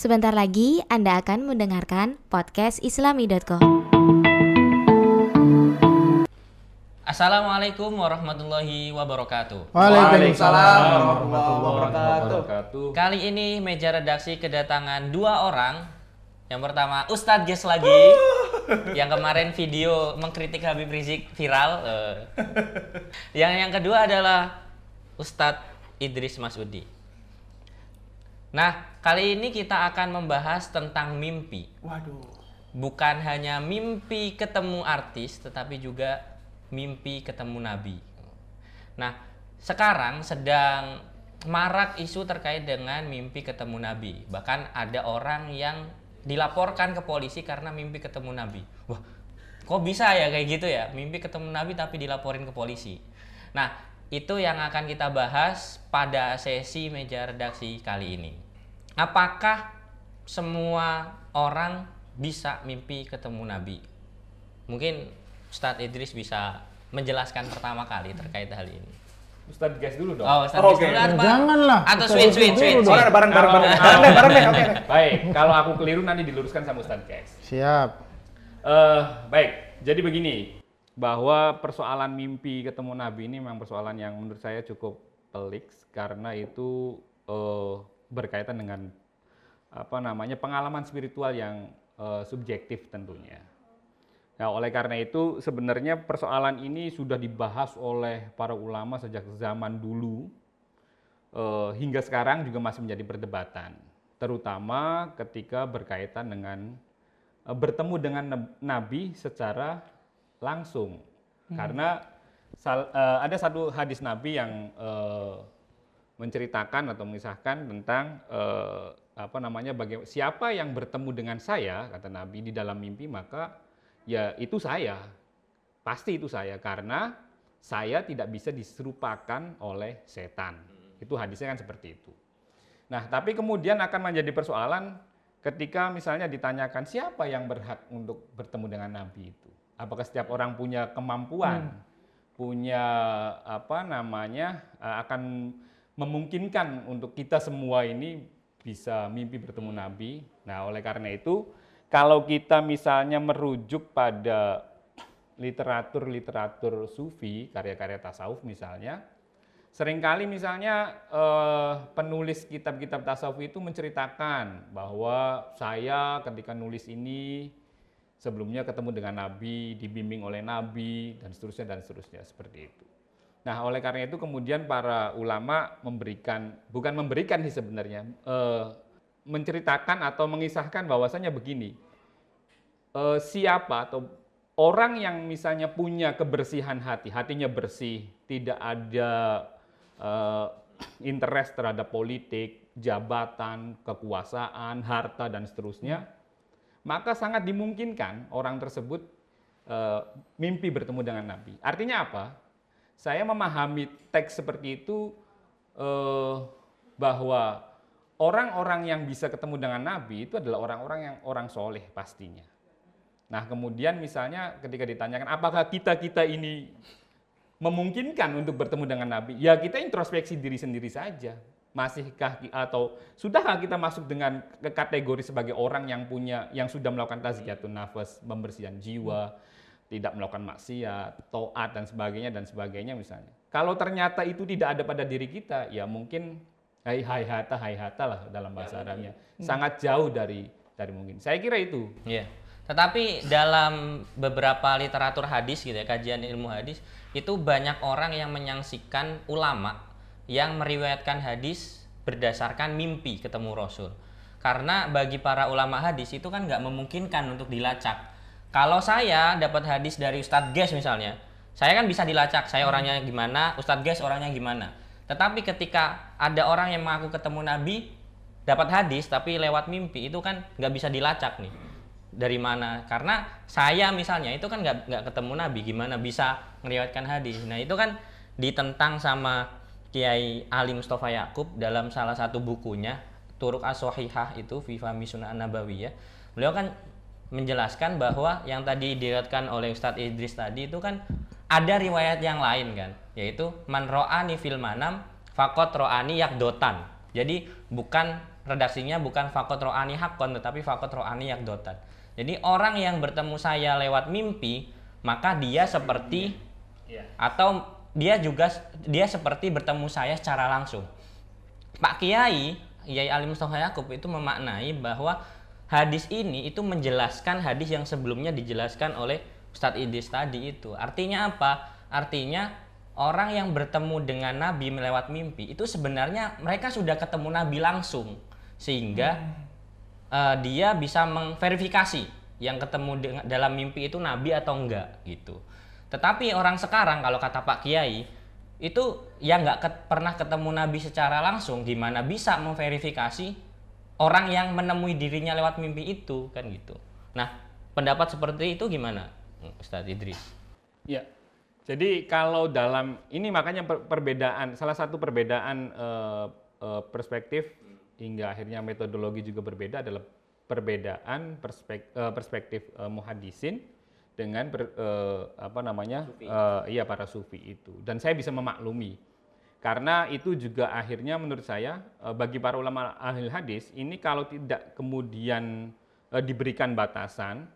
Sebentar lagi Anda akan mendengarkan podcast islami.com. Assalamualaikum warahmatullahi wabarakatuh. Waalaikumsalam warahmatullahi wabarakatuh. Kali ini meja redaksi kedatangan dua orang. Yang pertama Ustadz Ges lagi, yang kemarin video mengkritik Habib Rizik viral. Eh. Yang yang kedua adalah Ustadz Idris Masudi. Nah, kali ini kita akan membahas tentang mimpi. Waduh. Bukan hanya mimpi ketemu artis, tetapi juga mimpi ketemu nabi. Nah, sekarang sedang marak isu terkait dengan mimpi ketemu nabi. Bahkan ada orang yang dilaporkan ke polisi karena mimpi ketemu nabi. Wah, kok bisa ya kayak gitu ya? Mimpi ketemu nabi tapi dilaporin ke polisi. Nah, itu yang akan kita bahas pada sesi meja redaksi kali ini. Apakah semua orang bisa mimpi ketemu nabi? Mungkin Ustadz Idris bisa menjelaskan pertama kali terkait hal ini. Ustadz gas dulu dong. Oh, Ustadz Oke. Idris dulu? Janganlah. Atau switch, switch, switch. Bareng, bareng, bareng, bareng. Oh, Bareng deh, bareng deh, oke. Baik, kalau aku keliru nanti diluruskan sama Ustadz Kes. Siap. Eh, baik, jadi begini, bahwa persoalan mimpi ketemu Nabi ini memang persoalan yang menurut saya cukup pelik karena itu eh, berkaitan dengan apa namanya pengalaman spiritual yang eh, subjektif tentunya. Nah, oleh karena itu sebenarnya persoalan ini sudah dibahas oleh para ulama sejak zaman dulu eh, hingga sekarang juga masih menjadi perdebatan, terutama ketika berkaitan dengan eh, bertemu dengan nab- nabi secara langsung. Karena sal- eh, ada satu hadis nabi yang eh, menceritakan atau mengisahkan tentang eh, apa namanya bagaimana siapa yang bertemu dengan saya kata nabi di dalam mimpi maka ya itu saya. Pasti itu saya karena saya tidak bisa diserupakan oleh setan. Itu hadisnya kan seperti itu. Nah tapi kemudian akan menjadi persoalan ketika misalnya ditanyakan siapa yang berhak untuk bertemu dengan nabi itu apakah setiap orang punya kemampuan punya apa namanya eh, akan memungkinkan untuk kita semua ini bisa mimpi bertemu nabi. Nah oleh karena itu kalau kita misalnya merujuk pada literatur-literatur sufi, karya-karya tasawuf misalnya, sering kali misalnya eh, penulis kitab-kitab tasawuf itu menceritakan bahwa saya ketika nulis ini sebelumnya ketemu dengan Nabi, dibimbing oleh Nabi, dan seterusnya dan seterusnya seperti itu. Nah, oleh karena itu kemudian para ulama memberikan, bukan memberikan sih sebenarnya, eh, menceritakan atau mengisahkan bahwasanya begini, eh, siapa atau orang yang misalnya punya kebersihan hati, hatinya bersih, tidak ada eh, interest terhadap politik, jabatan, kekuasaan, harta dan seterusnya, maka sangat dimungkinkan orang tersebut eh, mimpi bertemu dengan Nabi. Artinya apa? Saya memahami teks seperti itu eh, bahwa orang-orang yang bisa ketemu dengan Nabi itu adalah orang-orang yang orang soleh pastinya. Nah kemudian misalnya ketika ditanyakan apakah kita-kita ini memungkinkan untuk bertemu dengan Nabi, ya kita introspeksi diri sendiri saja. Masihkah atau sudahkah kita masuk dengan ke kategori sebagai orang yang punya yang sudah melakukan tazkiyatun nafas, pembersihan jiwa, tidak melakukan maksiat, toat dan sebagainya dan sebagainya misalnya. Kalau ternyata itu tidak ada pada diri kita, ya mungkin hai hai hata hai hata lah dalam bahasa Arabnya. Sangat jauh dari dari mungkin. Saya kira itu. Iya. Tetapi dalam beberapa literatur hadis gitu ya, kajian ilmu hadis, itu banyak orang yang menyaksikan ulama yang meriwayatkan hadis berdasarkan mimpi ketemu Rasul. Karena bagi para ulama hadis itu kan nggak memungkinkan untuk dilacak. Kalau saya dapat hadis dari Ustadz Ges misalnya, saya kan bisa dilacak, saya orangnya gimana, Ustadz Ges orangnya gimana. Tetapi ketika ada orang yang mengaku ketemu Nabi, dapat hadis tapi lewat mimpi itu kan nggak bisa dilacak nih dari mana karena saya misalnya itu kan nggak ketemu nabi gimana bisa meriwayatkan hadis nah itu kan ditentang sama Kiai Ali Mustafa Yakub dalam salah satu bukunya Turuk As-Sahihah itu Viva Misuna Nabawiyah beliau kan menjelaskan bahwa yang tadi diriwayatkan oleh Ustadz Idris tadi itu kan ada riwayat yang lain kan yaitu man ro'ani fil manam fakot ro'ani yakdotan jadi bukan redaksinya bukan fakot ro'ani hakon tetapi fakot ro'ani yakdotan. Jadi orang yang bertemu saya lewat mimpi, maka dia seperti Iya. atau dia juga dia seperti bertemu saya secara langsung. Pak Kiai, Kiai Ali Mustafa Yakub itu memaknai bahwa hadis ini itu menjelaskan hadis yang sebelumnya dijelaskan oleh Ustadz Idris tadi itu. Artinya apa? Artinya orang yang bertemu dengan Nabi melewat mimpi itu sebenarnya mereka sudah ketemu Nabi langsung sehingga eh, dia bisa mengverifikasi yang ketemu dengan, dalam mimpi itu Nabi atau enggak gitu. Tetapi orang sekarang kalau kata Pak Kiai itu yang nggak ket- pernah ketemu Nabi secara langsung gimana bisa memverifikasi orang yang menemui dirinya lewat mimpi itu kan gitu. Nah pendapat seperti itu gimana Ustadz Idris? Ya. Jadi kalau dalam ini makanya per- perbedaan salah satu perbedaan eh, eh, perspektif hingga akhirnya metodologi juga berbeda adalah perbedaan perspek- eh, perspektif eh, muhadisin dengan per- eh, apa namanya eh, iya para sufi itu. Dan saya bisa memaklumi. Karena itu juga akhirnya menurut saya eh, bagi para ulama ahli hadis ini kalau tidak kemudian eh, diberikan batasan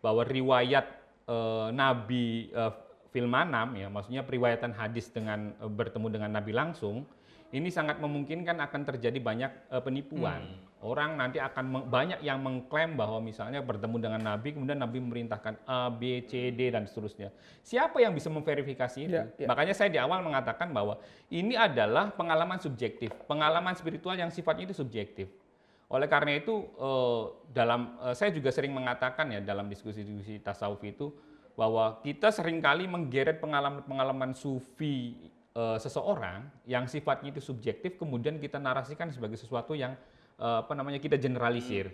bahwa riwayat eh, Nabi eh, fil manam ya maksudnya periwayatan hadis dengan eh, bertemu dengan Nabi langsung ini sangat memungkinkan akan terjadi banyak eh, penipuan. Orang nanti akan banyak yang mengklaim bahwa misalnya bertemu dengan Nabi kemudian Nabi memerintahkan A, B, C, D dan seterusnya. Siapa yang bisa memverifikasi itu? Ya, ya. Makanya saya di awal mengatakan bahwa ini adalah pengalaman subjektif, pengalaman spiritual yang sifatnya itu subjektif. Oleh karena itu eh, dalam eh, saya juga sering mengatakan ya dalam diskusi-diskusi tasawuf itu bahwa kita sering kali menggeret pengalaman-pengalaman sufi eh, seseorang yang sifatnya itu subjektif kemudian kita narasikan sebagai sesuatu yang apa namanya kita generalisir.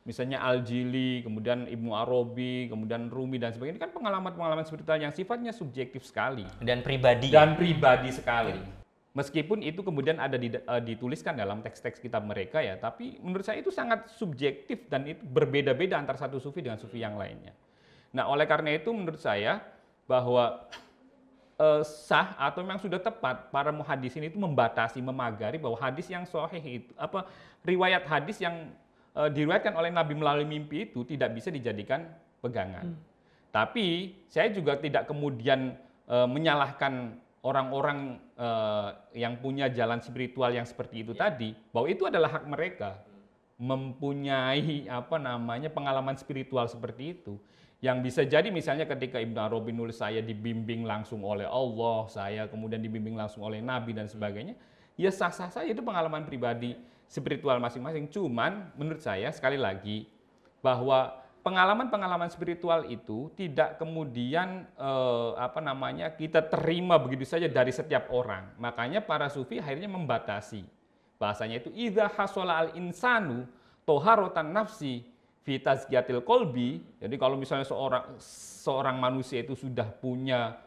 Misalnya Al-Jili, kemudian Ibnu Arabi, kemudian Rumi dan sebagainya ini kan pengalaman-pengalaman spiritual yang sifatnya subjektif sekali Dan pribadi. dan pribadi sekali. Meskipun itu kemudian ada di- eh, dituliskan dalam teks-teks kitab mereka ya, tapi menurut saya itu sangat subjektif dan itu berbeda-beda antara satu sufi dengan sufi yang lainnya. Nah, oleh karena itu menurut saya bahwa eh, sah atau memang sudah tepat para muhadisin itu membatasi, memagari bahwa hadis yang sahih itu apa riwayat hadis yang eh, diriwayatkan oleh Nabi melalui mimpi itu tidak bisa dijadikan pegangan. Tapi saya juga tidak kemudian eh, menyalahkan orang-orang eh, yang punya jalan spiritual yang seperti itu tadi bahwa itu adalah hak mereka. Mempunyai apa namanya pengalaman spiritual seperti itu yang bisa jadi misalnya ketika Ibnu Arabi nulis saya dibimbing langsung oleh Allah, saya kemudian dibimbing langsung oleh Nabi dan sebagainya, ya sah-sah saja itu pengalaman pribadi spiritual masing-masing. Cuman menurut saya sekali lagi bahwa pengalaman-pengalaman spiritual itu tidak kemudian eh, apa namanya kita terima begitu saja dari setiap orang. Makanya para sufi akhirnya membatasi bahasanya itu idza hasola al insanu toharotan nafsi fi tazkiyatil kolbi. Jadi kalau misalnya seorang seorang manusia itu sudah punya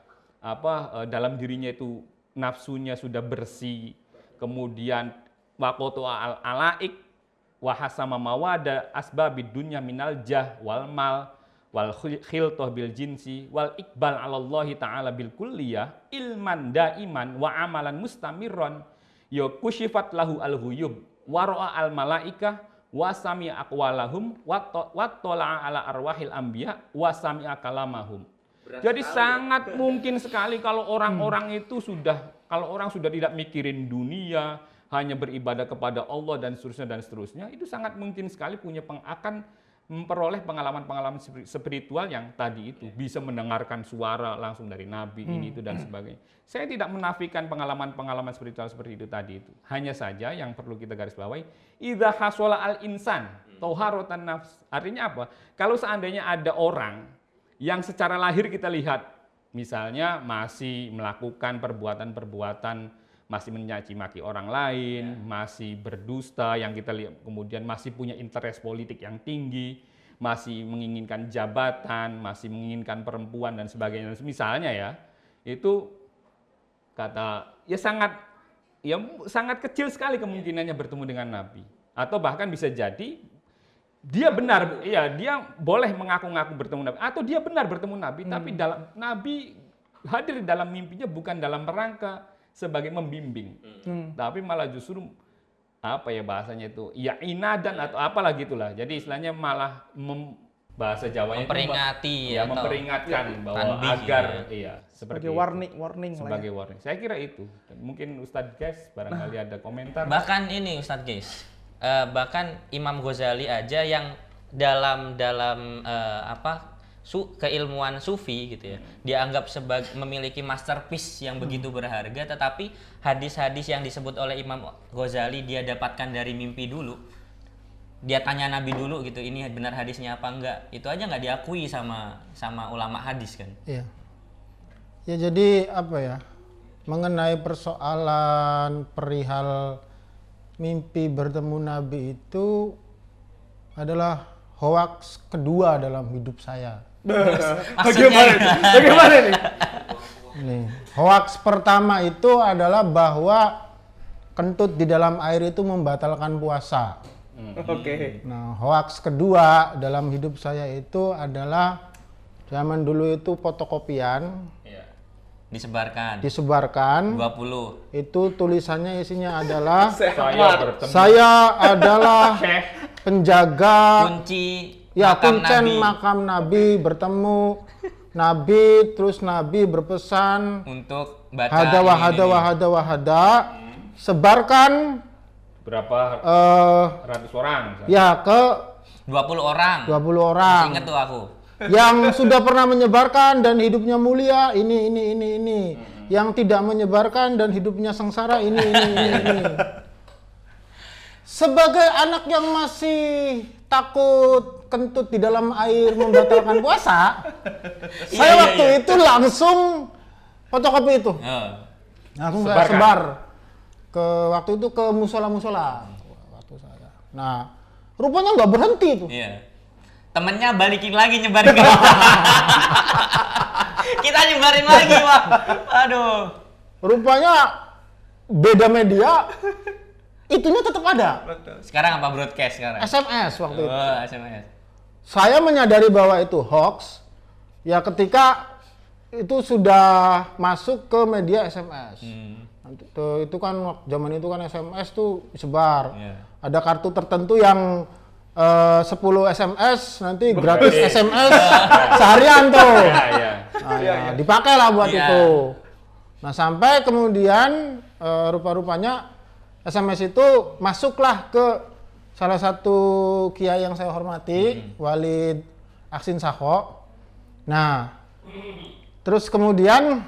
apa eh, dalam dirinya itu nafsunya sudah bersih, kemudian wakoto al alaik wahasama mawada asbabid dunya minal jah wal mal wal khiltoh bil jinsi wal ikbal alallahi ta'ala bil kulliyah ilman daiman wa amalan mustamirron ya kushifat lahu al huyub wa ra'a al malaikah wa sami'a aqwalahum wa to- wa tola'a ala arwahil anbiya wa sami'a kalamahum jadi sangat mungkin sekali kalau orang-orang itu sudah kalau orang sudah tidak mikirin dunia, hanya beribadah kepada Allah dan seterusnya dan seterusnya, itu sangat mungkin sekali punya peng, akan memperoleh pengalaman-pengalaman spiri- spiritual yang tadi itu bisa mendengarkan suara langsung dari nabi ini itu dan sebagainya. Saya tidak menafikan pengalaman-pengalaman spiritual seperti itu tadi itu. Hanya saja yang perlu kita garis bawahi, idza hasola al insan tauharotan nafs. Artinya apa? Kalau seandainya ada orang yang secara lahir kita lihat misalnya masih melakukan perbuatan-perbuatan masih mencaci maki orang lain, masih berdusta yang kita lihat kemudian masih punya interest politik yang tinggi, masih menginginkan jabatan, masih menginginkan perempuan dan sebagainya. Misalnya ya, itu kata ya sangat ya sangat kecil sekali kemungkinannya bertemu dengan nabi. Atau bahkan bisa jadi dia benar ya dia boleh mengaku-ngaku bertemu nabi. Atau dia benar bertemu nabi tapi dalam nabi hadir dalam mimpinya bukan dalam rangka sebagai membimbing. Tapi malah justru apa ya bahasanya itu ya inadan atau apalah gitulah jadi istilahnya malah mem- bahasa Jawanya itu Memperingati ya atau memperingatkan bahwa tanbih agar gitu iya seperti Sebagai itu. warning, warning lah ya. sebagai warning. Saya kira itu. Mungkin Ustadz Guys barangkali ada komentar. Bahkan ini Ustadz Guys, eh, bahkan Imam Ghazali aja yang dalam dalam eh, apa su keilmuan sufi gitu ya, dianggap sebagai memiliki masterpiece yang begitu berharga, tetapi hadis-hadis yang disebut oleh Imam Ghazali dia dapatkan dari mimpi dulu, dia tanya Nabi dulu gitu, ini benar hadisnya apa enggak, itu aja nggak diakui sama sama ulama hadis kan? Iya. Ya jadi apa ya? Mengenai persoalan perihal mimpi bertemu Nabi itu adalah hoaks kedua dalam hidup saya. Bagaimana nih? Bagaimana nih? Ini hoaks pertama itu adalah bahwa kentut di dalam air itu membatalkan puasa. Oke. Nah, hoaks kedua dalam hidup saya itu adalah zaman dulu itu fotokopian Iya. Disebarkan. disebarkan 20 itu tulisannya isinya adalah saya saya adalah penjaga kunci ya makam kuncen Nabi. makam Nabi bertemu Nabi terus Nabi berpesan untuk baca hada ini, wahada ini. wahada wahada sebarkan berapa eh ratus orang misalnya. ya ke 20 orang. 20 orang. Ingat tuh aku. Yang sudah pernah menyebarkan dan hidupnya mulia ini ini ini ini. Yang tidak menyebarkan dan hidupnya sengsara ini ini ini, ini. sebagai anak yang masih takut kentut di dalam air membatalkan puasa Iya, saya iya, waktu iya. itu langsung fotokopi itu. Oh. langsung saya Sebarkan. sebar. Ke waktu itu ke musola musola waktu saya. Nah rupanya nggak berhenti tuh iya. Temennya balikin lagi nyebarin ke kita. Nyebarin lagi pak aduh. Rupanya beda media itunya tetap ada. Sekarang apa broadcast sekarang? SMS waktu itu. Oh SMS saya menyadari bahwa itu hoax ya ketika itu sudah masuk ke media SMS hmm. Tuh, itu kan zaman itu kan SMS tuh disebar Iya. ada kartu tertentu yang eh, 10 SMS nanti gratis SMS seharian tuh ya ya Nah, ya, dipakai lah buat Iya. itu. Nah sampai kemudian eh, rupa-rupanya SMS itu masuklah ke salah satu kiai yang saya hormati, Walid Aksin Sako. Nah, terus kemudian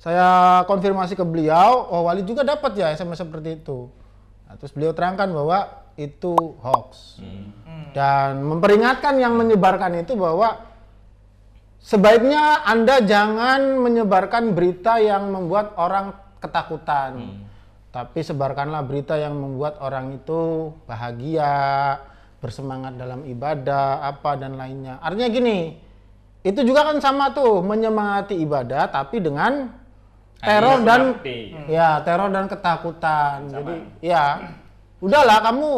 saya konfirmasi ke beliau, oh Walid juga dapat ya SMS seperti itu. Nah, terus beliau terangkan bahwa itu hoax dan memperingatkan yang menyebarkan itu bahwa Sebaiknya Anda jangan menyebarkan berita yang membuat orang ketakutan. Tapi sebarkanlah berita yang membuat orang itu bahagia, bersemangat dalam ibadah, apa dan lainnya. Artinya gini, itu juga kan sama tuh menyemangati ibadah tapi dengan teror dan Mengerti. ya teror dan ketakutan. Jadi ya udahlah kamu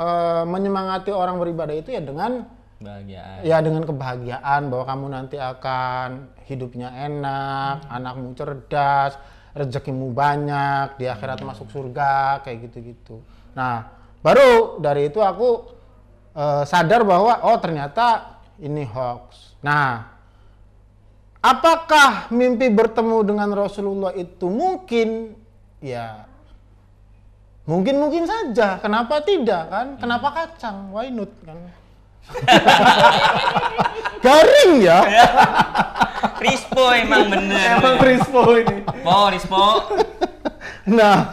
eh, menyemangati orang beribadah itu ya dengan bahagia Ya dengan kebahagiaan bahwa kamu nanti akan hidupnya enak, anakmu cerdas, rezekimu banyak, di akhirat masuk surga, kayak gitu-gitu. Nah, baru dari itu aku eh, sadar bahwa oh ternyata ini hoax. Nah, apakah mimpi bertemu dengan Rasulullah itu mungkin? Ya, mungkin-mungkin saja. Kenapa tidak kan? Kenapa kacang? Why not kan? Garing ya. Rispo emang bener Emang Rispo ini. Po Rispo Nah,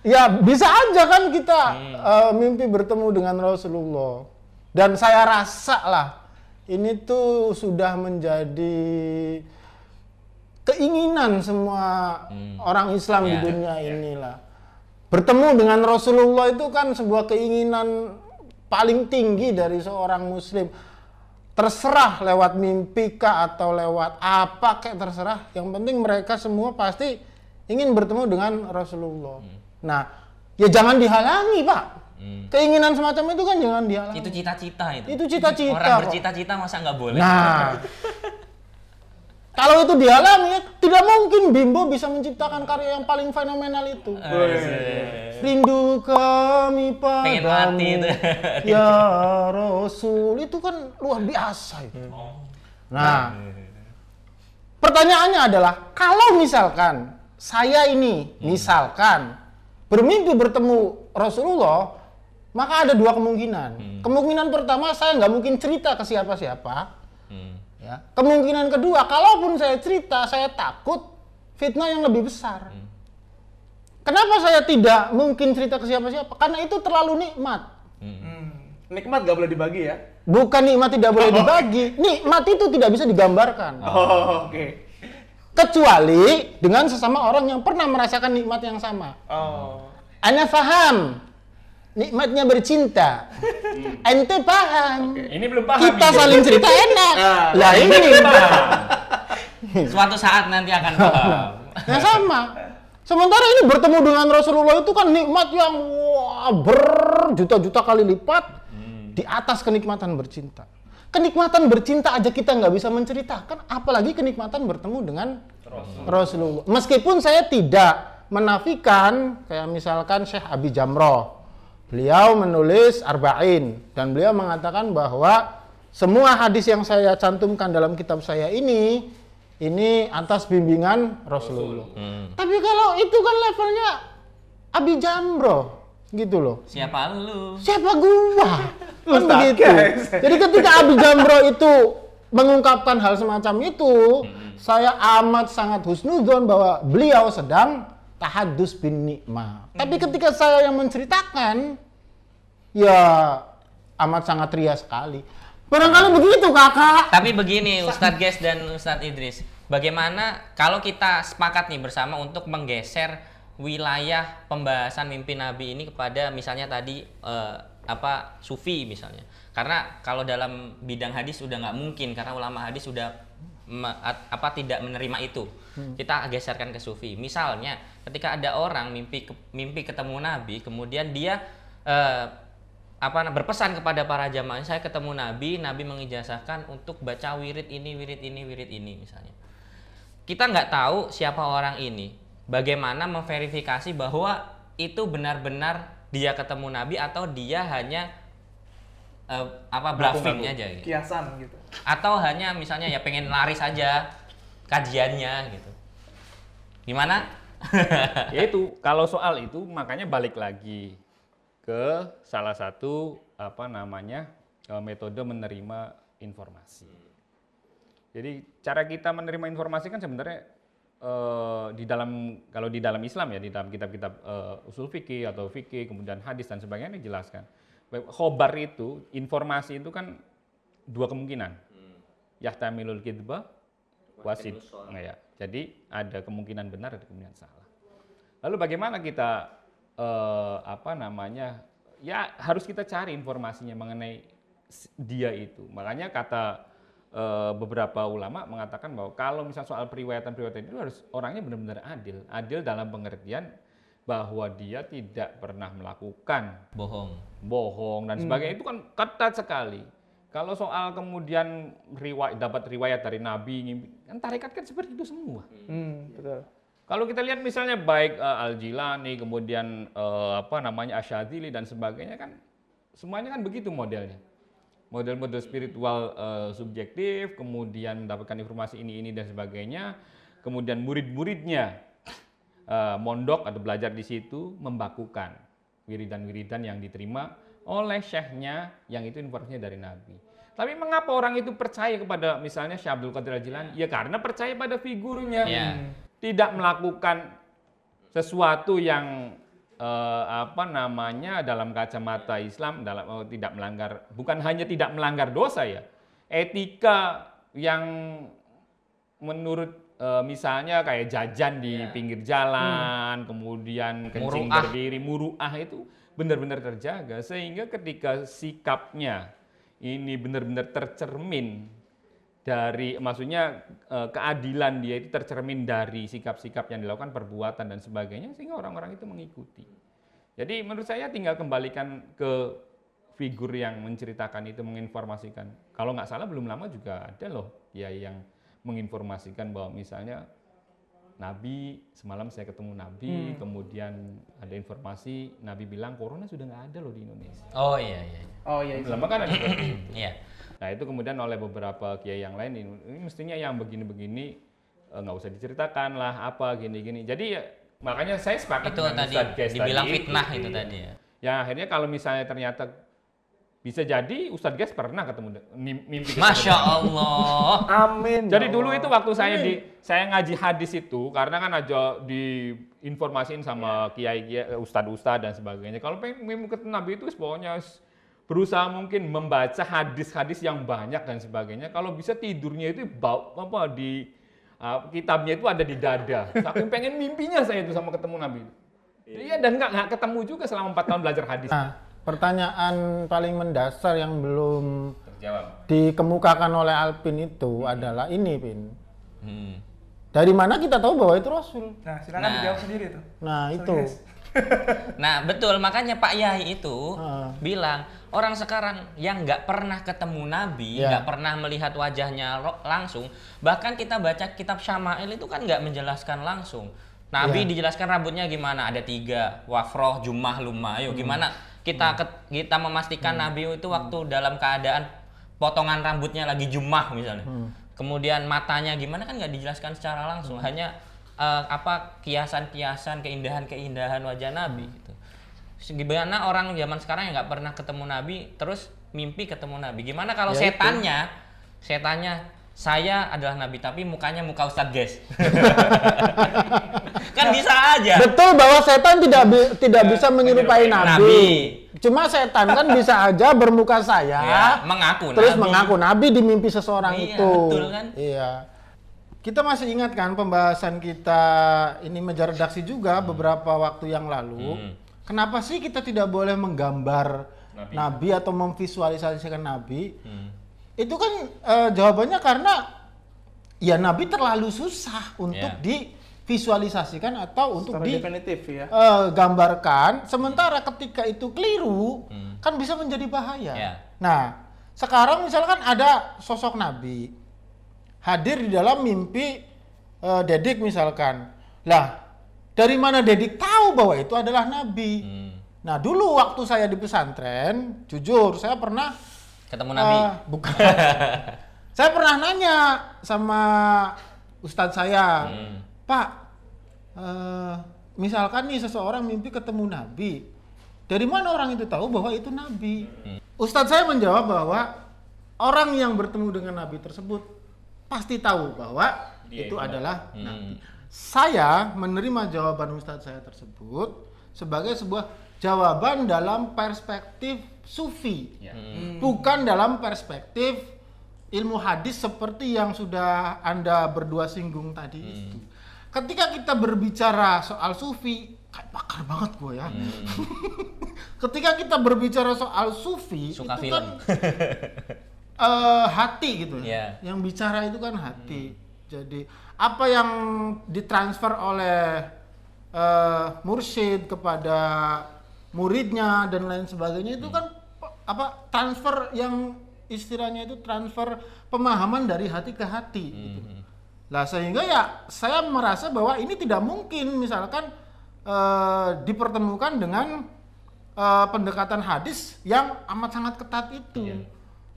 ya bisa aja kan kita eh, mimpi bertemu dengan Rasulullah. Dan saya rasa lah ini tuh sudah menjadi keinginan semua orang Islam di Ya, dunia inilah. Bertemu dengan Rasulullah itu kan sebuah keinginan paling tinggi dari seorang muslim. Terserah lewat mimpi kah atau lewat apa kayak terserah. Yang penting mereka semua pasti ingin bertemu dengan Rasulullah. Nah, ya jangan dihalangi, Pak. Keinginan semacam itu kan jangan dihalangi. itu cita-cita itu Itu cita-cita, orang bercita-cita masa nggak boleh Nah, Kalau itu dialami, tidak mungkin Bimbo bisa menciptakan karya yang paling fenomenal itu. Rindu kami Pengen padamu, mati itu. ya Rasul. Itu kan luar biasa itu. Nah, pertanyaannya adalah, kalau misalkan saya ini, misalkan bermimpi bertemu Rasulullah, maka ada dua kemungkinan. Kemungkinan pertama, saya nggak mungkin cerita ke siapa-siapa. Hmm. Ya. Kemungkinan kedua, kalaupun saya cerita, saya takut fitnah yang lebih besar. Kenapa saya tidak mungkin cerita ke siapa-siapa? Karena itu terlalu nikmat. Hmm. Nikmat gak boleh dibagi ya? Bukan nikmat tidak boleh dibagi, nikmat itu tidak bisa digambarkan. Oh, oke. Kecuali dengan sesama orang yang pernah merasakan nikmat yang sama. Oh. Anda paham nikmatnya bercinta. Ente paham. Ini belum paham. Kita ini. saling cerita enak. Ah, Lah ini Paham. Suatu saat nanti akan paham. Nah sama. Sementara ini bertemu dengan Rasulullah itu kan nikmat yang wah, berjuta-juta kali lipat di atas kenikmatan bercinta. Kenikmatan bercinta aja kita nggak bisa menceritakan, apalagi kenikmatan bertemu dengan Rasulullah. Meskipun saya tidak menafikan, kayak misalkan Syekh Abi Jamroh, beliau menulis Arba'in dan beliau mengatakan bahwa semua hadis yang saya cantumkan dalam kitab saya ini ini atas bimbingan Rasulullah. Tapi kalau itu kan levelnya Abi Jamroh gitu loh. Siapa lu? Siapa gua? Kan begitu. Jadi ketika Abi Jamro itu mengungkapkan hal semacam itu, saya amat sangat husnuzon bahwa beliau sedang tahadus bin nikmah. Tapi ketika saya yang menceritakan, ya amat sangat ria sekali. Barangkali begitu kakak. Tapi begini Ustadz Ges dan Ustadz Idris, bagaimana kalau kita sepakat nih bersama untuk menggeser wilayah pembahasan mimpi Nabi ini kepada misalnya tadi eh, apa sufi misalnya. Karena kalau dalam bidang hadis sudah nggak mungkin karena ulama hadis sudah apa tidak menerima itu. Kita geserkan ke sufi. Misalnya ketika ada orang mimpi ke- mimpi ketemu Nabi, kemudian dia eh, apa berpesan kepada para jamaah saya ketemu Nabi, Nabi mengijazahkan untuk baca wirid ini, wirid ini, wirid ini misalnya. Kita nggak tahu siapa orang ini, bagaimana memverifikasi bahwa itu benar-benar dia ketemu Nabi atau dia hanya eh, apa bluffing aja gitu. Kiasan gitu. Atau hanya misalnya ya pengen laris aja kajiannya gitu. Gimana? ya itu kalau soal itu makanya balik lagi ke salah satu apa namanya eh, metode menerima informasi. Jadi cara kita menerima informasi kan sebenarnya eh, di dalam kalau di dalam Islam ya di dalam kitab-kitab eh, usul fikih atau fikih kemudian hadis dan sebagainya dijelaskan. Khobar itu informasi itu kan dua kemungkinan. Yahtamilul kidbah wasid. Nah, ya. Jadi ada kemungkinan benar ada kemungkinan salah. Lalu bagaimana kita eh, apa namanya? Ya harus kita cari informasinya mengenai dia itu. Makanya kata eh, beberapa ulama mengatakan bahwa kalau misal soal periwayatan-periwayatan itu harus orangnya benar-benar adil. Adil dalam pengertian bahwa dia tidak pernah melakukan Bohong. bohong dan sebagainya itu kan ketat sekali. Kalau soal kemudian riwayat dapat riwayat dari Nabi, ngimpi- kan tarekat kan seperti itu semua. Hmm, betul. Kalau kita lihat misalnya baik eh, Al-Jilani, kemudian eh, apa namanya Asyadili dan sebagainya kan semuanya kan begitu modelnya. Model-model spiritual eh, subjektif, kemudian mendapatkan informasi ini ini dan sebagainya, kemudian murid-muridnya eh, mondok atau belajar di situ membakukan wiridan-wiridan yang diterima oleh syekhnya yang itu informasinya dari Nabi. Tapi mengapa orang itu percaya kepada misalnya Syekh Abdul Qadir Al-Jilani? Ya karena percaya pada figurnya Ya. tidak melakukan sesuatu yang eh, apa namanya dalam kacamata Islam dalam oh, tidak melanggar bukan hanya tidak melanggar dosa ya etika yang menurut eh, misalnya kayak jajan di pinggir jalan kemudian kencing Muru'ah. berdiri muruah itu benar-benar terjaga sehingga ketika sikapnya ini benar-benar tercermin dari maksudnya eh, keadilan dia itu tercermin dari sikap-sikap yang dilakukan perbuatan dan sebagainya sehingga orang-orang itu mengikuti. Jadi menurut saya tinggal kembalikan ke figur yang menceritakan itu menginformasikan. Kalau nggak salah belum lama juga ada loh ya yang menginformasikan bahwa misalnya Nabi semalam saya ketemu Nabi, kemudian ada informasi Nabi bilang corona sudah nggak ada loh di Indonesia. Oh iya iya. Oh iya. iya. Lama kan ada. Iya. Nah itu kemudian oleh beberapa kiai yang lain ini, mestinya yang begini-begini eh, nggak usah diceritakan lah apa gini-gini. Jadi ya, makanya saya sepakat Itu dengan tadi Ustadz dibilang tadi fitnah itu, itu iya. tadi ya. Ya akhirnya kalau misalnya ternyata bisa jadi Ustadz Ges pernah ketemu mimpi ketemu Masya Allah. Amin. Jadi dulu itu waktu saya di saya ngaji hadis itu karena kan aja diinformasiin sama kiai kiai ustadz ustadz dan sebagainya. Kalau pengen mimpi ketemu Nabi itu pokoknya berusaha mungkin membaca hadis-hadis yang banyak dan sebagainya. Kalau bisa tidurnya itu bau apa di uh, kitabnya itu ada di dada. Saking pengen mimpinya saya itu sama ketemu Nabi. Iya dan nggak nggak ketemu juga selama empat tahun belajar hadis. Nah, pertanyaan paling mendasar yang belum Terjawab. dikemukakan oleh Alpin itu adalah ini, Pin. Hmm. Dari mana kita tahu bahwa itu Rasul? Nah, silakan Nah. dijawab sendiri tuh. Nah, Sorry, itu. guys. Nah betul makanya Pak Yai itu Ah. bilang orang sekarang yang nggak pernah ketemu Nabi, Ya. nggak pernah melihat wajahnya langsung, bahkan kita baca kitab Syama'il itu kan nggak menjelaskan langsung. Nabi Ya. dijelaskan rambutnya gimana? Ada tiga, wafroh, jumah, lumah. Ayo gimana kita ket- kita memastikan Nabi itu waktu dalam keadaan potongan rambutnya lagi jumah misalnya. Kemudian matanya gimana kan nggak dijelaskan secara langsung, hanya eh, apa kiasan-kiasan, keindahan-keindahan wajah Nabi gitu. Gimana orang zaman sekarang yang nggak pernah ketemu Nabi terus mimpi ketemu Nabi? Gimana kalau Ya itu. setannya, setannya saya adalah Nabi tapi mukanya muka Ustadz Ges. kan bisa aja. Betul bahwa setan tidak bi- tidak bisa menyerupai Nabi. Nabi. Cuma setan kan bisa aja bermuka saya, Ya, mengaku terus Nabi. mengaku Nabi di mimpi seseorang Iya, itu. betul kan? Iya. Kita masih ingat kan pembahasan kita ini meja redaksi juga beberapa waktu yang lalu. Hmm. Kenapa sih kita tidak boleh menggambar Nabi. Nabi, atau memvisualisasikan Nabi? Hmm. Itu kan eh, jawabannya karena ya Nabi terlalu susah untuk Ya. divisualisasikan atau untuk Secara di definitif ya. eh, gambarkan. Sementara ketika itu keliru, Hmm. kan bisa menjadi bahaya. Ya. Nah, sekarang misalkan ada sosok Nabi hadir di dalam mimpi eh, Dedik misalkan. Lah, dari mana Dedik tahu bahwa itu adalah Nabi? Hmm. Nah, dulu waktu saya di pesantren, jujur saya pernah Ketemu Nabi. Eh, bukan. saya pernah nanya sama ustadz saya, Hmm. Pak, eh, misalkan nih seseorang mimpi ketemu Nabi, dari mana orang itu tahu bahwa itu Nabi? Hmm. Ustadz saya menjawab bahwa orang yang bertemu dengan Nabi tersebut pasti tahu bahwa Dia itu itu adalah Hmm. Nabi. Saya menerima jawaban ustadz saya tersebut sebagai sebuah jawaban dalam perspektif sufi Ya. bukan dalam perspektif ilmu hadis seperti yang sudah Anda berdua singgung tadi itu. Ketika kita berbicara soal sufi, kayak pakar banget gue ya. Ketika kita berbicara soal sufi, Suka itu film. kan eh, hati gitu ya. Iya. Yang bicara itu kan hati. Jadi apa yang ditransfer oleh eh, mursyid kepada muridnya dan lain sebagainya itu kan apa transfer yang istilahnya itu transfer pemahaman dari hati ke hati gitu. Lah sehingga ya saya merasa bahwa ini tidak mungkin misalkan eh, dipertemukan dengan eh, pendekatan hadis yang amat sangat ketat itu. Iya.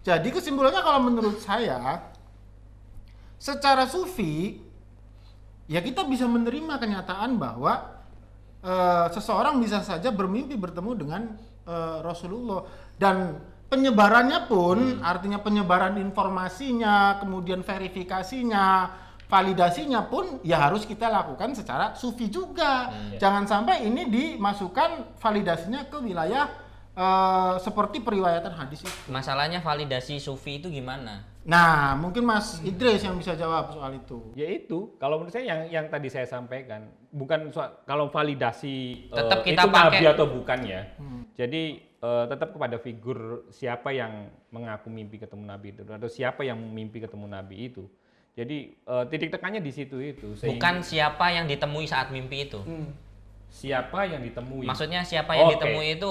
Jadi kesimpulannya kalau menurut saya secara sufi ya kita bisa menerima kenyataan bahwa eh, seseorang bisa saja bermimpi bertemu dengan eh, Rasulullah. Dan penyebarannya pun artinya penyebaran informasinya kemudian verifikasinya validasinya pun ya harus kita lakukan secara sufi juga. Jangan sampai ini dimasukkan validasinya ke wilayah eh, seperti periwayatan hadis itu. Masalahnya validasi sufi itu gimana? Nah mungkin Mas Idris yang bisa jawab soal itu Ya itu, kalau menurut saya yang yang tadi saya sampaikan, bukan soal, kalau validasi Tetap eh, kita itu pakai- nabi atau bukan ya. Hmm. Jadi eh, tetap kepada figur siapa yang mengaku mimpi ketemu nabi itu atau siapa yang mimpi ketemu nabi itu. Jadi eh, titik tekannya di situ itu. Sehingga Bukan siapa yang ditemui saat mimpi itu. Hmm. siapa yang ditemui. Maksudnya siapa yang Oke. ditemui itu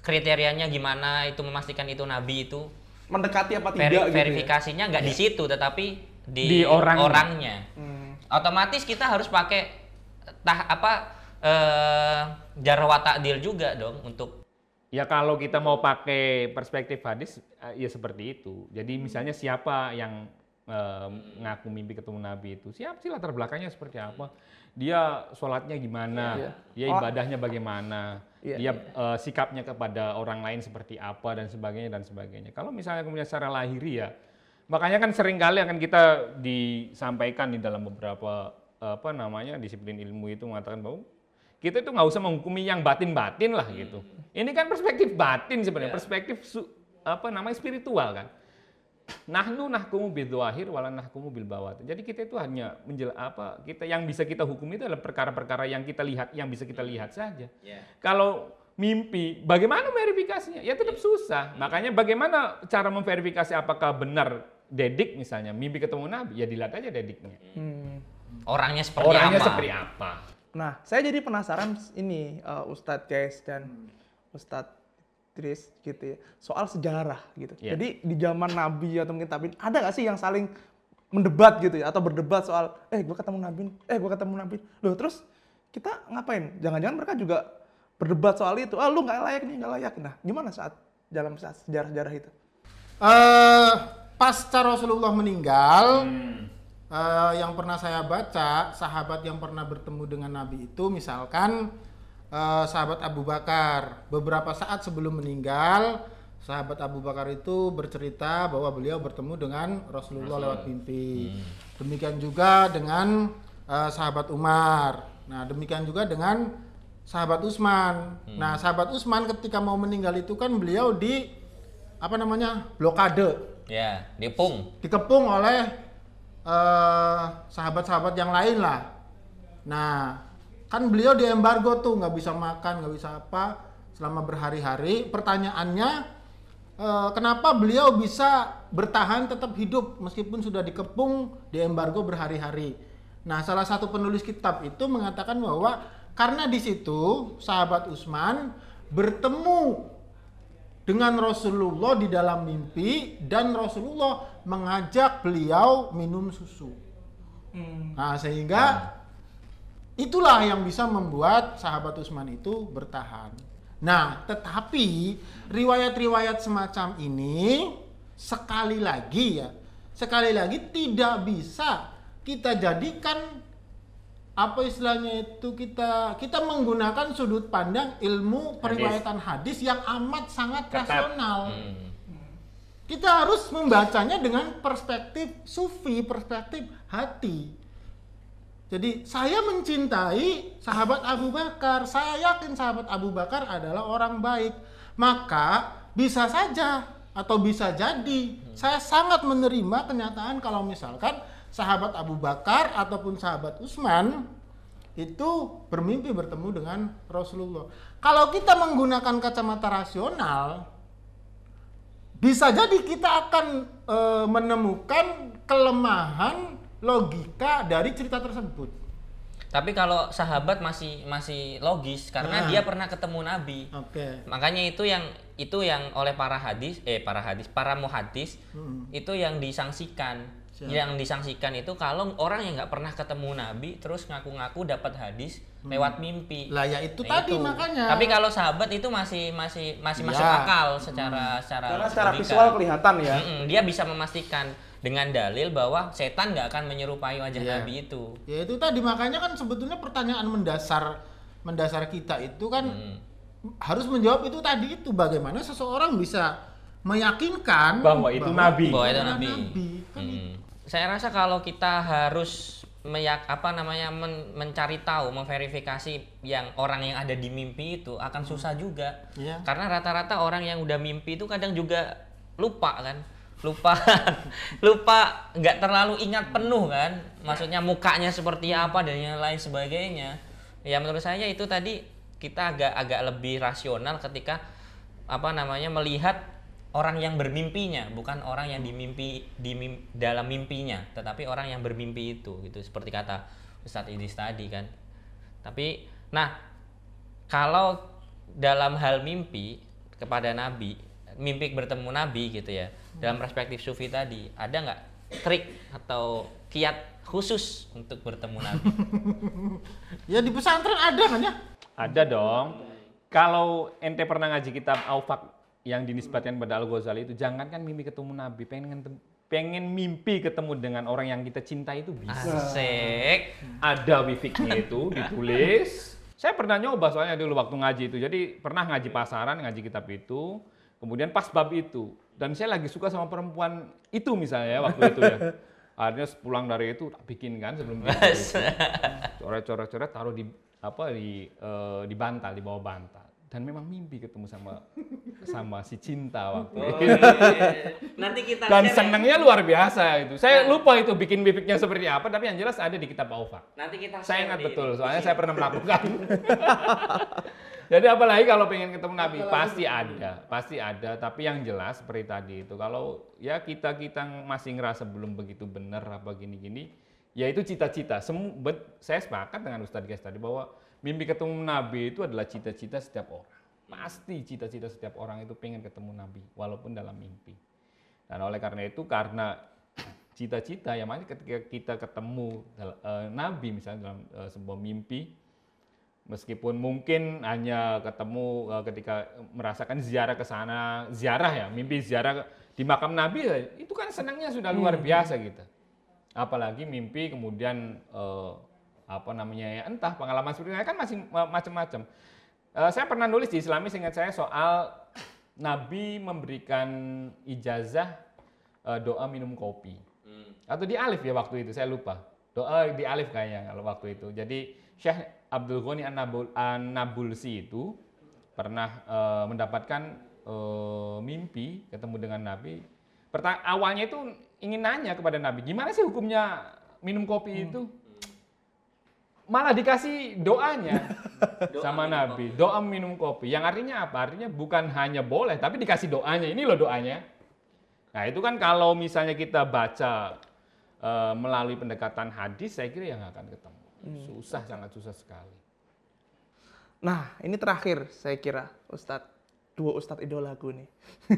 kriterianya gimana itu memastikan itu nabi itu Mendekati apa Veri- tidak gitu ya? verifikasinya nggak di situ tetapi di, Di orangnya. orangnya. Hmm. Otomatis kita harus pakai tah apa eh jarwa takdil juga dong untuk Ya kalau kita mau pakai perspektif hadis, eh, ya seperti itu. Jadi misalnya siapa yang ngaku mimpi ketemu Nabi itu, siapa sih latar belakangnya seperti apa? Dia sholatnya gimana? Iya. Dia Oh. ibadahnya bagaimana? Iya, Dia eh, sikapnya kepada orang lain seperti apa dan sebagainya dan sebagainya. Kalau misalnya kemudian secara lahiri ya, makanya kan sering kali akan kita disampaikan di dalam beberapa apa namanya disiplin ilmu itu mengatakan bahwa kita itu nggak usah menghukumi yang batin-batin lah gitu. Ini kan perspektif batin sebenarnya, perspektif su- apa namanya spiritual kan. Nahnu nahkumu bil dzahir wala nahkumu bil bawatin. Jadi kita itu hanya menjel apa kita yang bisa kita hukum itu adalah perkara-perkara yang kita lihat, yang bisa kita lihat saja. Kalau mimpi, bagaimana verifikasinya? Ya tetap susah. Makanya bagaimana cara memverifikasi apakah benar dedik misalnya mimpi ketemu Nabi? Ya dilihat aja dediknya. Hmm. orangnya seperti Orangnya apa. seperti apa? Nah, saya jadi penasaran ini uh, Ustadz Guys dan Ustadz Tris gitu ya soal sejarah gitu. Iya. Jadi di zaman Nabi atau mungkin tabiin ada nggak sih yang saling mendebat gitu ya atau berdebat soal eh gue ketemu Nabi, eh gue ketemu Nabi. Loh terus kita ngapain? Jangan-jangan mereka juga berdebat soal itu. Ah lu nggak layak nih, nggak layak. Nah gimana saat dalam saat sejarah-sejarah itu? Eh, pasca Rasulullah meninggal, eh, yang pernah saya baca, sahabat yang pernah bertemu dengan Nabi itu, misalkan eh, sahabat Abu Bakar, beberapa saat sebelum meninggal, sahabat Abu Bakar itu bercerita bahwa beliau bertemu dengan Rasulullah lewat mimpi. Demikian juga dengan eh, sahabat Umar. Nah, demikian juga dengan sahabat Utsman. Nah, sahabat Utsman ketika mau meninggal itu kan beliau di apa namanya blokade Ya, dipung. dikepung oleh eh, sahabat-sahabat yang lain lah. Nah, kan beliau di embargo tuh nggak bisa makan, nggak bisa apa selama berhari-hari. Pertanyaannya, eh, kenapa beliau bisa bertahan tetap hidup meskipun sudah dikepung di embargo berhari-hari? Nah, salah satu penulis kitab itu mengatakan bahwa karena di situ sahabat Utsman bertemu dengan Rasulullah di dalam mimpi dan Rasulullah mengajak beliau minum susu. Nah, sehingga itulah yang bisa membuat sahabat Utsman itu bertahan. Nah, tetapi riwayat-riwayat semacam ini sekali lagi ya, sekali lagi tidak bisa kita jadikan apa istilahnya itu kita kita menggunakan sudut pandang ilmu periwayatan hadis yang amat sangat Ketat. rasional. Hmm. Kita harus membacanya dengan perspektif sufi, perspektif hati. Jadi saya mencintai sahabat Abu Bakar. Saya yakin sahabat Abu Bakar adalah orang baik. Maka bisa saja atau bisa jadi saya sangat menerima kenyataan kalau misalkan sahabat Abu Bakar ataupun sahabat Utsman itu bermimpi bertemu dengan Rasulullah. Kalau kita menggunakan kacamata rasional, bisa jadi kita akan e, menemukan kelemahan logika dari cerita tersebut. Tapi kalau sahabat masih masih logis karena Nah. dia pernah ketemu Nabi. Oke. Makanya itu yang itu yang oleh para hadis eh para hadis, para muhadis Hmm. itu yang disangsikan. Siap. Yang disangsikan itu kalau orang yang nggak pernah ketemu Nabi terus ngaku-ngaku dapat hadis lewat mimpi. Lah ya itu Nah, tadi itu. makanya. Tapi kalau sahabat itu masih masih masih masuk Ya. akal secara secara Karena secara logika. visual kelihatan ya. Mm-mm, dia bisa memastikan dengan dalil bahwa setan nggak akan menyerupai wajah Iya. Nabi itu. Ya itu tadi makanya kan sebetulnya pertanyaan mendasar mendasar kita itu kan Hmm. harus menjawab itu tadi itu bagaimana seseorang bisa meyakinkan Bahwa itu Nabi. Bahwa itu adalah Nabi. Kan Mm. Saya rasa kalau kita harus meyak apa namanya men- mencari tahu, memverifikasi yang orang yang ada di mimpi itu akan susah juga. Iya. Karena rata-rata orang yang udah mimpi itu kadang juga lupa kan. Lupa lupa nggak terlalu ingat penuh kan. Maksudnya mukanya seperti apa dan yang lain sebagainya. Ya menurut saya itu tadi kita agak agak lebih rasional ketika apa namanya melihat orang yang bermimpinya bukan orang yang dimimpi di mim- dalam mimpinya tetapi orang yang bermimpi itu gitu seperti kata Ustadz Idris tadi kan tapi nah kalau dalam hal mimpi kepada Nabi mimpi bertemu Nabi gitu ya dalam perspektif sufi tadi ada nggak trik atau kiat khusus untuk bertemu Nabi? Ya di pesantren ada kan ya? Ada dong. Kalau ente pernah ngaji kitab Aufak yang dinisbatkan pada Al Ghazali itu jangankan mimpi ketemu Nabi, pengen pengen mimpi ketemu dengan orang yang kita cinta itu bisa. Asik. Ada wifiknya itu ditulis. Saya pernah nyoba soalnya dulu waktu ngaji itu. Jadi pernah ngaji pasaran, ngaji kitab itu. Kemudian pas bab itu. Dan saya lagi suka sama perempuan itu misalnya ya waktu itu ya. Akhirnya pulang dari itu tak bikin kan sebelum. Coret-coret-coret taruh di apa di eh, di bantal, di bawah bantal. Dan memang mimpi ketemu sama sama si cinta waktu itu. Nanti kita Dan ya. senangnya luar biasa itu. Saya lupa itu bikin wifiknya seperti apa, tapi yang jelas ada di kitab Aufak. Nanti kita Saya ingat di- betul, soalnya saya pernah melakukan. Jadi apalagi kalau pengen ketemu Nabi pasti ada, pasti ada. Tapi yang jelas seperti tadi itu, kalau ya kita kita masih ngerasa belum begitu benar apa gini-gini, ya itu cita-cita. Semu, bet- saya sepakat dengan Ustadz Ges tadi bahwa mimpi ketemu Nabi itu adalah cita-cita setiap orang. Pasti cita-cita setiap orang itu pengen ketemu Nabi, walaupun dalam mimpi. Dan oleh karena itu, karena cita-cita yang mana ketika kita ketemu eh, Nabi misalnya dalam eh, sebuah mimpi, meskipun mungkin hanya ketemu eh, ketika merasakan ziarah ke sana, ziarah ya, mimpi ziarah di makam Nabi, ya, itu kan senangnya sudah luar biasa gitu. Apalagi mimpi kemudian eh, apa namanya ya, entah pengalaman seperti itu kan masih ma- macam-macam. Eh, saya pernah nulis di Islami seingat saya soal Nabi memberikan ijazah eh, doa minum kopi. Atau di alif ya waktu itu saya lupa. Doa di alif kayaknya kalau waktu itu. Jadi Syekh Abdul Ghani An-Nabul- An-Nabulsi itu pernah eh, mendapatkan eh, mimpi ketemu dengan Nabi. Perta- awalnya itu ingin nanya kepada Nabi gimana sih hukumnya minum kopi itu? Malah dikasih doanya sama Nabi doa minum kopi. Yang artinya apa? Artinya bukan hanya boleh tapi dikasih doanya. Ini loh doanya. Nah itu kan kalau misalnya kita baca eh, melalui pendekatan hadis saya kira yang akan ketemu susah sangat susah sekali Nah, ini terakhir saya kira Ustadz, dua Ustadz idolaku nih.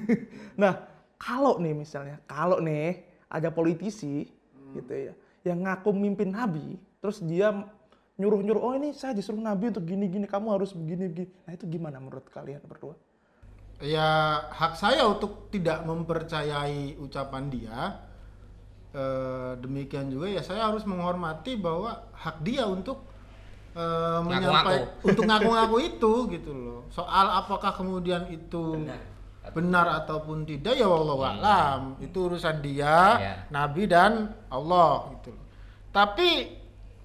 nah, kalau nih misalnya, kalau nih ada politisi gitu ya, yang ngaku mimpin Nabi, terus dia nyuruh-nyuruh, oh ini saya disuruh Nabi untuk gini-gini, kamu harus begini-begini. Nah itu gimana menurut kalian berdua? Ya hak saya untuk tidak mempercayai ucapan dia. Eh, demikian juga ya saya harus menghormati bahwa hak dia untuk eh, menyampaikan untuk ngaku-ngaku itu gitu loh. Soal apakah kemudian itu benar, ataupun tidak ya wallahu alam. Itu urusan dia, Ya. Nabi dan Allah gitu loh. Tapi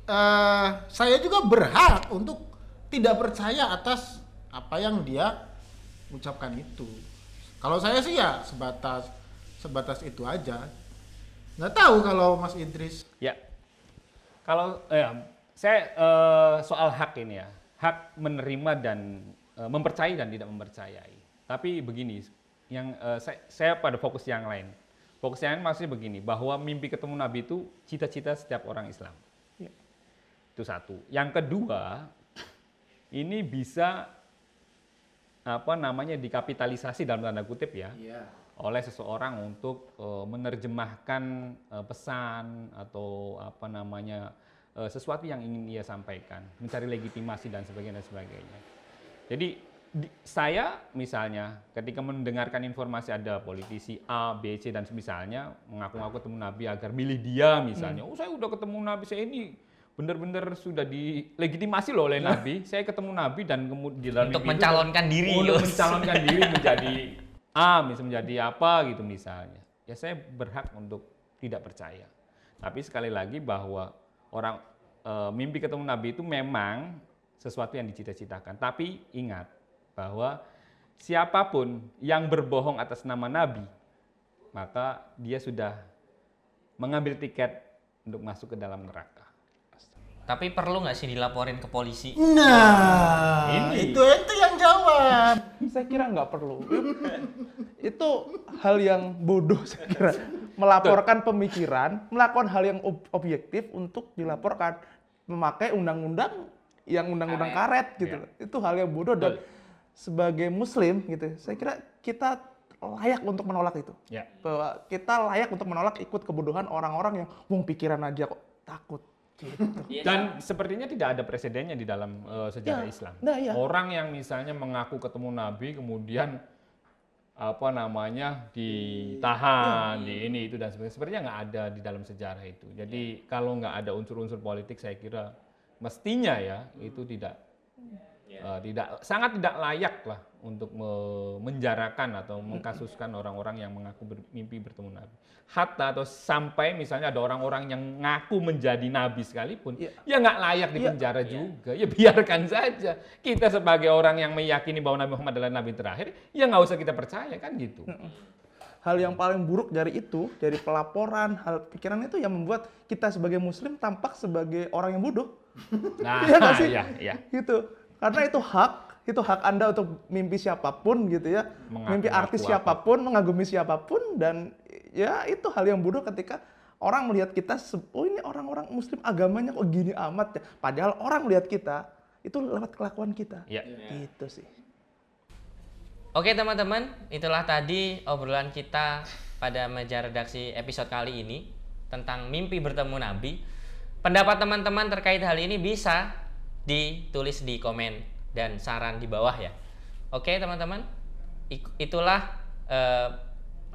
eh, saya juga berhak untuk tidak percaya atas apa yang dia ucapkan itu. Kalau saya sih ya sebatas sebatas itu aja. Nggak tahu kalau Mas Idris. Ya, kalau eh, saya eh, soal hak ini ya, hak menerima dan eh, mempercayai dan tidak mempercayai. Tapi begini, yang eh, saya, saya pada fokus yang lain. Fokus yang lain maksudnya begini, bahwa mimpi ketemu Nabi itu cita-cita setiap orang Islam. Ya. Itu satu. Yang kedua, ini bisa apa namanya dikapitalisasi dalam tanda kutip ya oleh seseorang untuk eh, menerjemahkan eh, pesan atau apa namanya eh, sesuatu yang ingin ia sampaikan, mencari legitimasi dan sebagainya dan sebagainya. Jadi di- saya misalnya ketika mendengarkan informasi ada politisi A, B, C dan misalnya mengaku-ngaku ketemu Nabi agar milih dia misalnya, oh saya udah ketemu Nabi saya ini benar-benar sudah dilegitimasi loh oleh Nabi. Saya ketemu Nabi dan kemudian dalam Untuk mimpi itu- mencalonkan diri, untuk mencalonkan diri menjadi A, misalnya menjadi apa gitu misalnya. Ya saya berhak untuk tidak percaya. Tapi sekali lagi bahwa orang eh, mimpi ketemu Nabi itu memang sesuatu yang dicita-citakan. Tapi ingat bahwa siapa pun yang berbohong atas nama Nabi, maka dia sudah mengambil tiket untuk masuk ke dalam neraka. Tapi perlu nggak sih dilaporin ke polisi? Nah, Ini. itu ente yang jawab. Saya kira nggak perlu. itu hal yang bodoh saya kira. Melaporkan pemikiran, melakukan hal yang ob- objektif untuk dilaporkan. Memakai undang-undang yang undang-undang karet gitu. Ya. loh. Itu hal yang bodoh dan sebagai muslim gitu. Saya kira kita layak untuk menolak itu. Ya. Bahwa kita layak untuk menolak ikut kebodohan orang-orang yang wong pikiran aja kok takut. Gitu. Dan sepertinya tidak ada presidennya di dalam eh, sejarah Ya, Islam. nah, iya. Orang yang misalnya mengaku ketemu Nabi kemudian apa namanya ditahan, Iya. di ini itu dan sebagainya. Sepertinya nggak ada di dalam sejarah itu. Jadi kalau nggak ada unsur-unsur politik, saya kira mestinya ya itu tidak eh, tidak sangat tidak layak lah untuk me- menjarakan atau mengkasuskan orang-orang yang mengaku bermimpi bertemu Nabi. Hatta atau sampai misalnya ada orang-orang yang ngaku menjadi Nabi sekalipun, Iya. ya nggak layak di Iya. penjara juga. Ya biarkan saja. Kita sebagai orang yang meyakini bahwa Nabi Muhammad adalah Nabi terakhir, ya nggak usah kita percaya kan gitu. Hal yang paling buruk dari itu, dari pelaporan, hal pikiran itu yang membuat kita sebagai muslim tampak sebagai orang yang bodoh. Nah, Iya sih? iya, iya. Gitu. Karena itu hak, itu hak Anda untuk mimpi siapa pun gitu ya. Mengaku- mimpi artis mengaku siapa pun, mengagumi siapa pun dan ya itu hal yang bodoh ketika orang melihat kita oh ini orang-orang muslim agamanya kok gini amat ya. Padahal orang melihat kita itu lewat kelakuan kita. Iya. Gitu sih. Oke teman-teman, itulah tadi obrolan kita pada meja redaksi episode kali ini tentang mimpi bertemu Nabi. Pendapat teman-teman terkait hal ini bisa ditulis di komen dan saran di bawah ya. Oke teman-teman, itulah eh,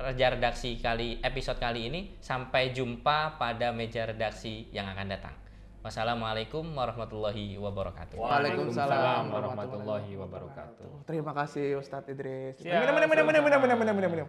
meja redaksi kali episode kali ini. Sampai jumpa pada meja redaksi yang akan datang. Wassalamualaikum warahmatullahi wabarakatuh. Waalaikumsalam warahmatullahi wabarakatuh. Terima kasih Ustadz Idris. Ya, minum, minum, minum, minum, minum, minum, minum, minum, minum.